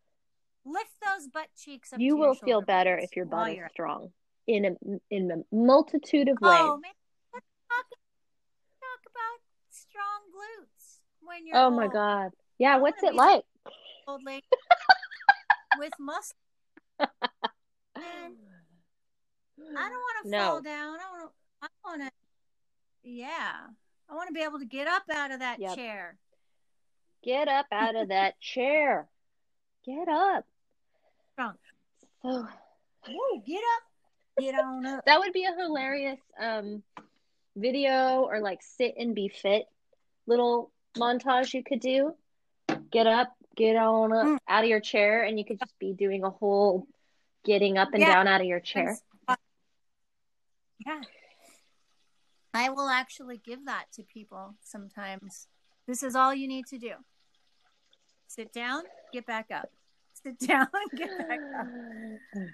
lift those butt cheeks up. you will feel better if your butt is strong in a in a multitude of oh, ways. Oh let's talk, talk about strong glutes when you're Oh my god. Yeah, what's it like? old lady with muscle. I don't want to No. fall down. I want to. I want to. Yeah, I want to be able to get up out of that Yep. chair. Get up out of that chair. Get up. Strong. So Whoa, get up. Get on up. that would be a hilarious um video or like sit and be fit little montage you could do. Get up, get on up Mm. out of your chair, and you could just be doing a whole getting up and Yeah. down out of your chair. Yeah. I will actually give that to people sometimes. This is all you need to do. Sit down, get back up. Sit down, get back up.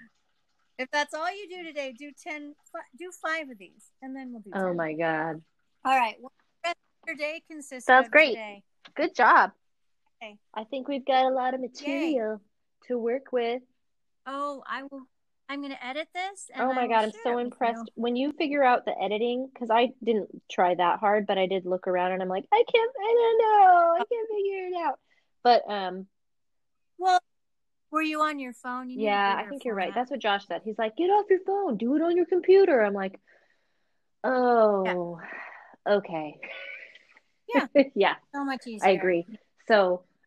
If that's all you do today, do 10 do 5 of these and then we'll do 10. Oh my god. All right. Does your day consist Sounds of great. today? Good job. Okay. I think we've got a lot of material to work with. Oh, I will I'm going to edit this Oh my God, I'm so impressed. you. When you figure out the editing, because I didn't try that hard, but I did look around and I'm like, I can't, I don't know, I can't figure it out. But um, Well, were you on your phone? You yeah, I think you're right. format. That's what Josh said. He's like, get off your phone, do it on your computer. I'm like, oh, okay. Yeah. Yeah, so much easier. I agree. So